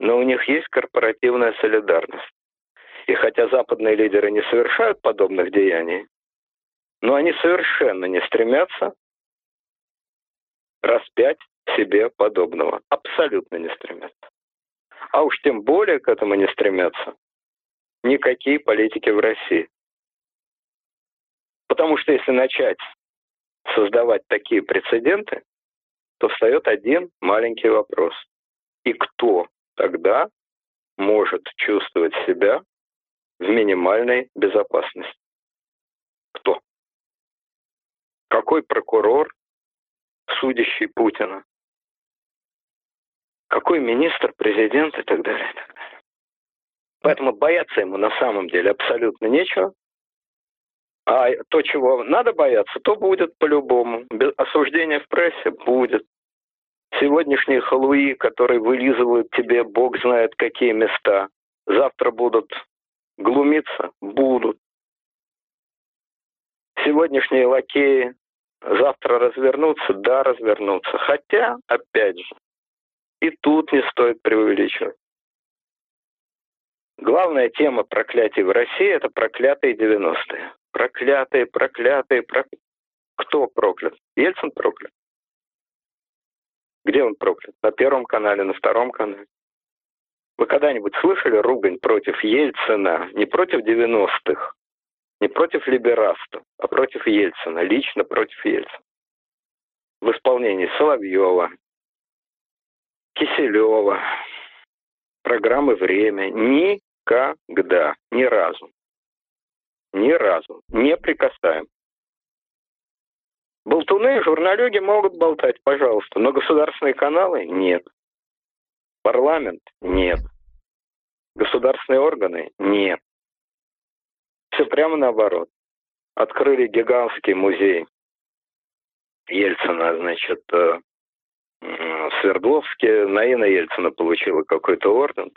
Но у них есть корпоративная солидарность. И хотя западные лидеры не совершают подобных деяний, но они совершенно не стремятся распять себе подобного. Абсолютно не стремятся. А уж тем более к этому не стремятся никакие политики в России. Потому что если начать создавать такие прецеденты, то встает один маленький вопрос. И кто тогда может чувствовать себя в минимальной безопасности? Кто? Какой прокурор, судящий Путина? Какой министр, президент и так далее? И так далее. Поэтому бояться ему на самом деле абсолютно нечего. А то, чего надо бояться, то будет по-любому. Осуждение в прессе будет. Сегодняшние халуи, которые вылизывают тебе, бог знает какие места, завтра будут глумиться? Будут. Сегодняшние лакеи завтра развернутся? Да, развернутся. Хотя, опять же, и тут не стоит преувеличивать. Главная тема проклятий в России – это проклятые 90-е. Проклятые, проклятые, проклятые. Кто проклят? Ельцин проклят. Где он проклят? На Первом канале, на Втором канале. Вы когда-нибудь слышали ругань против Ельцина? Не против 90-х, не против либерастов, а против Ельцина, лично против Ельцина. В исполнении Соловьева, Киселева, программы «Время». Никогда, ни разу. Ни разу. Не прикасаем. Болтуны, журналюги могут болтать, пожалуйста, но государственные каналы – нет. Парламент – нет. Государственные органы – нет. Все прямо наоборот. Открыли гигантский музей Ельцина, значит, э, в Свердловске Наина Ельцина получила какой-то орден.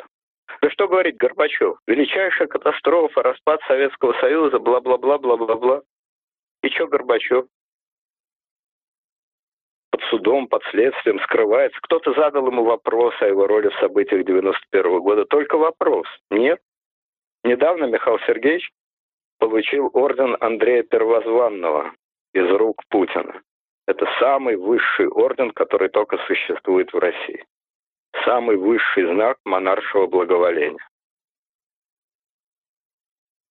Да что говорить, Горбачев, величайшая катастрофа, распад Советского Союза, бла-бла-бла, бла-бла-бла. И что Горбачев? Под судом, под следствием скрывается. Кто-то задал ему вопрос о его роли в событиях 91 -го года. Только вопрос. Нет. Недавно Михаил Сергеевич получил орден Андрея Первозванного из рук Путина. Это самый высший орден, который только существует в России. Самый высший знак монаршего благоволения.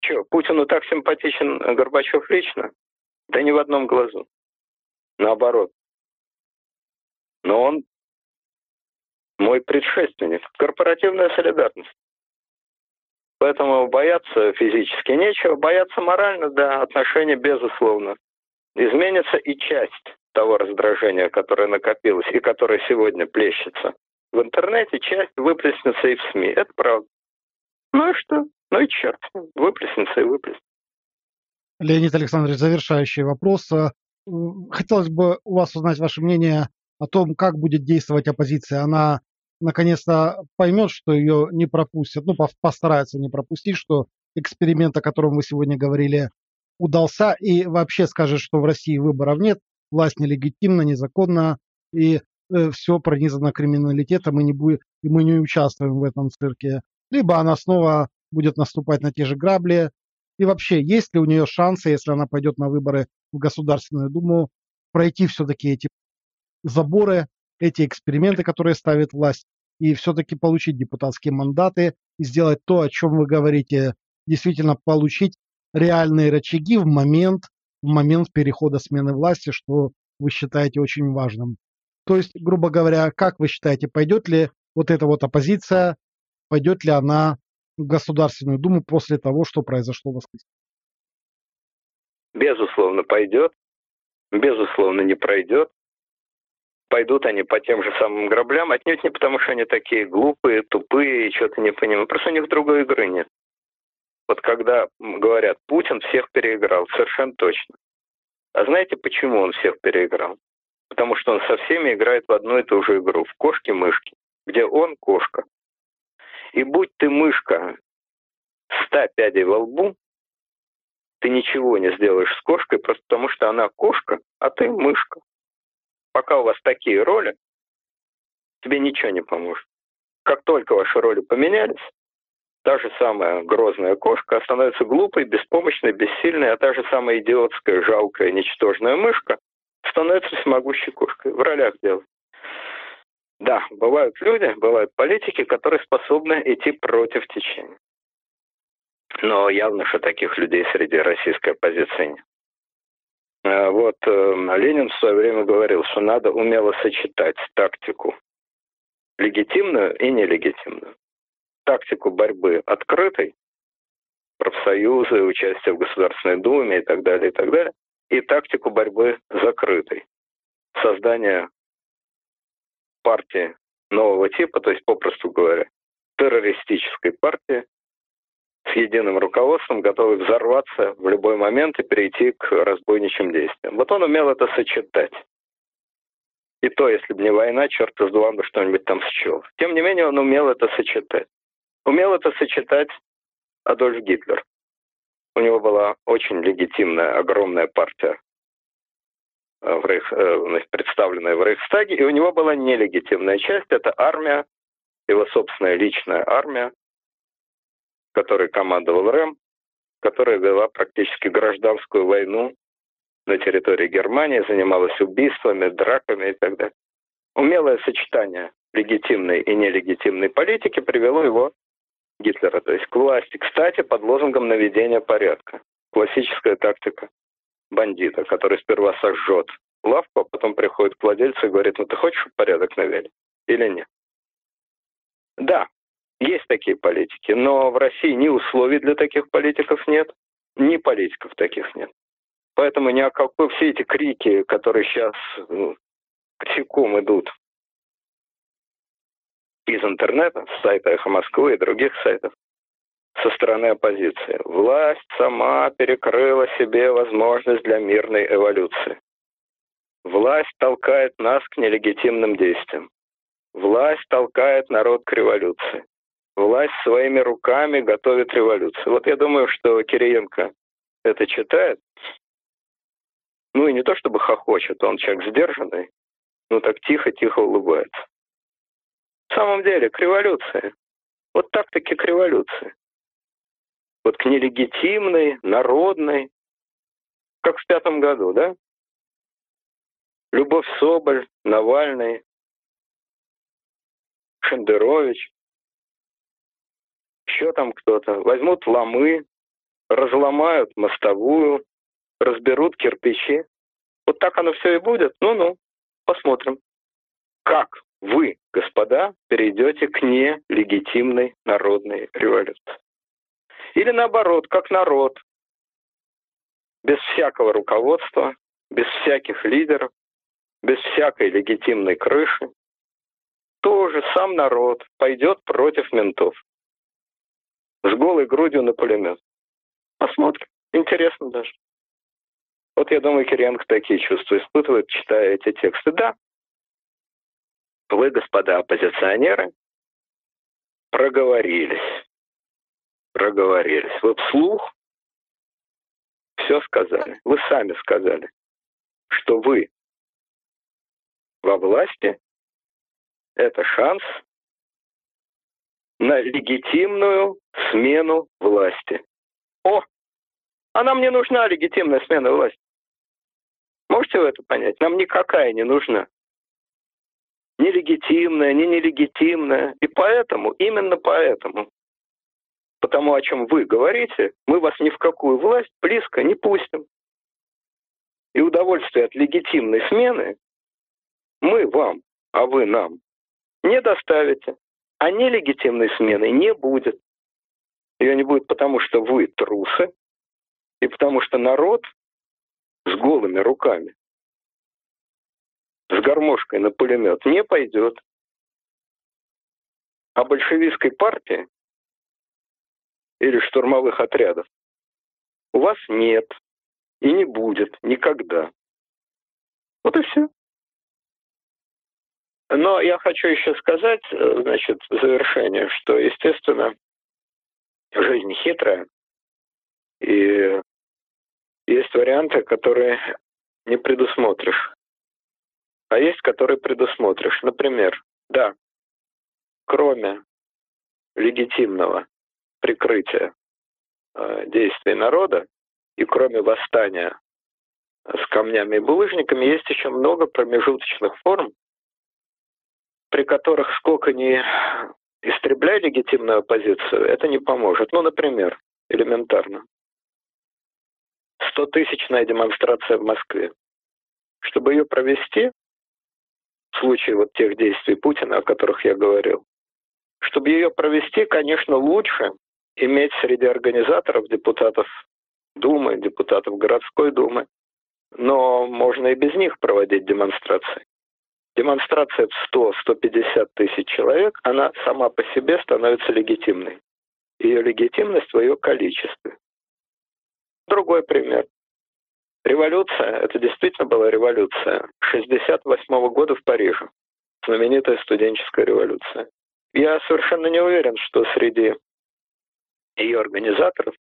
Че, Путину так симпатичен Горбачев лично? Да ни в одном глазу. Наоборот. Но он мой предшественник. Корпоративная солидарность. Поэтому бояться физически нечего, бояться морально, да, отношения безусловно. Изменится и часть того раздражения, которое накопилось и которое сегодня плещется в интернете, часть выплеснется и в СМИ. Это правда. Ну и что? Ну и черт, выплеснется и выплеснется. Леонид Александрович, завершающий вопрос. Э, хотелось бы у вас узнать ваше мнение о том, как будет действовать оппозиция. Она наконец-то поймет, что ее не пропустят, ну, постарается не пропустить, что эксперимент, о котором вы сегодня говорили, удался, и вообще скажет, что в России выборов нет, власть нелегитимна, незаконна, и все пронизано криминалитетом, и, не будет, и мы не участвуем в этом цирке. Либо она снова будет наступать на те же грабли? И вообще, есть ли у нее шансы, если она пойдет на выборы в Государственную Думу, пройти все-таки эти заборы, эти эксперименты, которые ставит власть, и все-таки получить депутатские мандаты и сделать то, о чем вы говорите, действительно получить реальные рычаги в момент, в момент перехода смены власти, что вы считаете очень важным. То есть, грубо говоря, как вы считаете, пойдет ли вот эта вот оппозиция, пойдет ли она в Государственную Думу после того, что произошло в воскресенье? Безусловно, пойдет. Безусловно, не пройдет. Пойдут они по тем же самым граблям, отнюдь не потому, что они такие глупые, тупые и что-то не понимают. Просто у них другой игры нет. Вот когда говорят, Путин всех переиграл, совершенно точно. А знаете, почему он всех переиграл? Потому что он со всеми играет в одну и ту же игру, в кошки-мышки, где он кошка. И будь ты мышка ста пядей во лбу, ты ничего не сделаешь с кошкой, просто потому что она кошка, а ты мышка. Пока у вас такие роли, тебе ничего не поможет. Как только ваши роли поменялись, та же самая грозная кошка становится глупой, беспомощной, бессильной, а та же самая идиотская, жалкая, ничтожная мышка становится всемогущей кошкой. В ролях дело. Да, бывают люди, бывают политики, которые способны идти против течения. Но явно, что таких людей среди российской оппозиции нет. А вот э, Ленин в свое время говорил, что надо умело сочетать тактику легитимную и нелегитимную тактику борьбы открытой, профсоюзы, участие в Государственной Думе и так далее, и так далее, и тактику борьбы закрытой, создание партии нового типа, то есть, попросту говоря, террористической партии с единым руководством, готовой взорваться в любой момент и перейти к разбойничьим действиям. Вот он умел это сочетать. И то, если бы не война, черт из два бы что-нибудь там счел. Тем не менее, он умел это сочетать. Умел это сочетать Адольф Гитлер. У него была очень легитимная, огромная партия, э, в Рейх, э, представленная в Рейхстаге, и у него была нелегитимная часть, это армия, его собственная личная армия, которой командовал Рэм, которая вела практически гражданскую войну на территории Германии, занималась убийствами, драками и так далее. Умелое сочетание легитимной и нелегитимной политики привело его Гитлера, то есть к власти. Кстати, под лозунгом наведения порядка. Классическая тактика бандита, который сперва сожжет лавку, а потом приходит к владельцу и говорит, ну ты хочешь, порядок навели или нет? Да, есть такие политики, но в России ни условий для таких политиков нет, ни политиков таких нет. Поэтому ни о какой все эти крики, которые сейчас ну, косяком идут из интернета, с сайта «Эхо Москвы» и других сайтов, со стороны оппозиции. Власть сама перекрыла себе возможность для мирной эволюции. Власть толкает нас к нелегитимным действиям. Власть толкает народ к революции. Власть своими руками готовит революцию. Вот я думаю, что Кириенко это читает. Ну и не то чтобы хохочет, он человек сдержанный, ну так тихо-тихо улыбается. Самом деле, к революции. Вот так-таки к революции. Вот к нелегитимной, народной, как в пятом году, да? Любовь Соболь, Навальный, Шендерович, еще там кто-то. Возьмут ломы, разломают мостовую, разберут кирпичи. Вот так оно все и будет. Ну-ну, посмотрим. Как вы, господа, перейдете к нелегитимной народной революции. Или наоборот, как народ, без всякого руководства, без всяких лидеров, без всякой легитимной крыши, тоже сам народ пойдет против ментов. С голой грудью на пулемет. Посмотрим. Интересно даже. Вот я думаю, Кириенко такие чувства испытывает, читая эти тексты. Да, вы, господа оппозиционеры, проговорились. Проговорились. Вы вслух все сказали. Вы сами сказали, что вы во власти. Это шанс на легитимную смену власти. О, а нам не нужна легитимная смена власти. Можете вы это понять? Нам никакая не нужна. Ни легитимная, ни нелегитимная. И поэтому, именно поэтому, потому о чем вы говорите, мы вас ни в какую власть близко не пустим. И удовольствие от легитимной смены мы вам, а вы нам, не доставите. А нелегитимной смены не будет. Ее не будет потому, что вы трусы, и потому что народ с голыми руками, с гармошкой на пулемет не пойдет. А большевистской партии или штурмовых отрядов у вас нет и не будет никогда. Вот и все. Но я хочу еще сказать, э, значит, в завершение, что, естественно, жизнь хитрая, и есть варианты, которые не предусмотришь, а есть, которые предусмотришь. Например, да, кроме легитимного прикрытия э, действий народа и кроме восстания с камнями и булыжниками, есть еще много промежуточных форм, при которых сколько ни истребляй легитимную оппозицию, это не поможет. Ну, например, элементарно. 100-тысячная демонстрация в Москве. Чтобы ее провести, в случае вот тех действий Путина, о которых я говорил, чтобы ее провести, конечно, лучше иметь среди организаторов депутатов Думы, депутатов городской думы, но можно и без них проводить демонстрации. Демонстрация в 100-150 тысяч человек, она сама по себе становится легитимной. Ее легитимность в ее количестве. Другой пример. Революция, это действительно была революция, 68 года в Париже. Знаменитая студенческая революция. Я совершенно не уверен, что среди ее организаторов,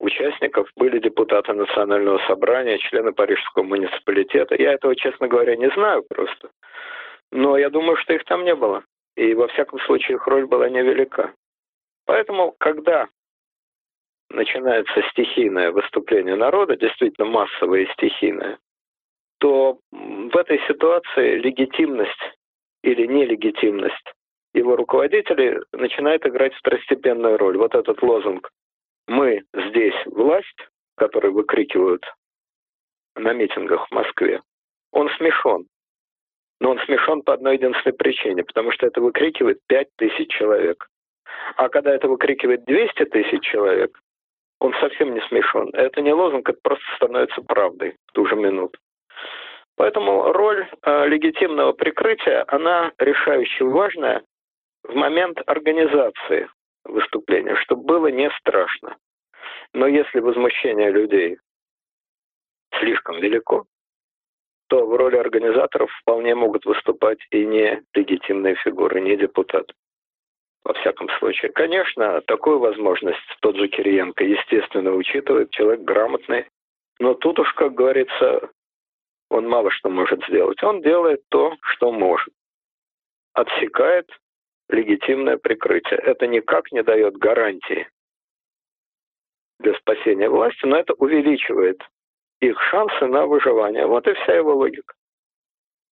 участников были депутаты Национального собрания, члены Парижского муниципалитета. Я этого, честно говоря, не знаю просто. Но я думаю, что их там не было. И во всяком случае их роль была невелика. Поэтому, когда начинается стихийное выступление народа, действительно массовое и стихийное, то в этой ситуации легитимность или нелегитимность его руководителей начинает играть второстепенную роль. Вот этот лозунг «Мы здесь власть», который выкрикивают на митингах в Москве, он смешон. Но он смешон по одной единственной причине, потому что это выкрикивает 5 тысяч человек. А когда это выкрикивает 200 тысяч человек, он совсем не смешон. Это не лозунг, это просто становится правдой в ту же минуту. Поэтому роль э, легитимного прикрытия, она решающе важная в момент организации выступления, чтобы было не страшно. Но если возмущение людей слишком велико, то в роли организаторов вполне могут выступать и не легитимные фигуры, не депутаты во всяком случае. Конечно, такую возможность тот же Кириенко, естественно, учитывает, человек грамотный, но тут уж, как говорится, он мало что может сделать. Он делает то, что может. Отсекает легитимное прикрытие. Это никак не дает гарантии для спасения власти, но это увеличивает их шансы на выживание. Вот и вся его логика.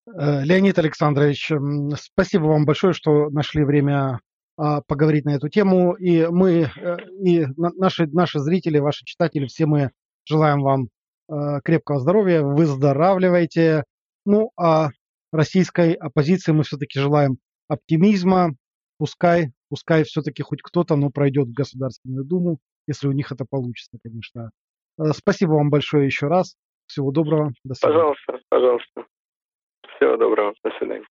Э, Леонид Александрович, спасибо вам большое, что нашли время поговорить на эту тему. И мы, э, и наши, наши зрители, ваши читатели, все мы желаем вам э, крепкого здоровья, выздоравливайте. Ну, а российской оппозиции мы все-таки желаем оптимизма. Пускай, пускай все-таки хоть кто-то, но пройдет в Государственную Думу, если у них это получится, конечно. Э, спасибо вам большое еще раз. Всего доброго. До свидания. Пожалуйста, пожалуйста. Всего доброго. До свидания.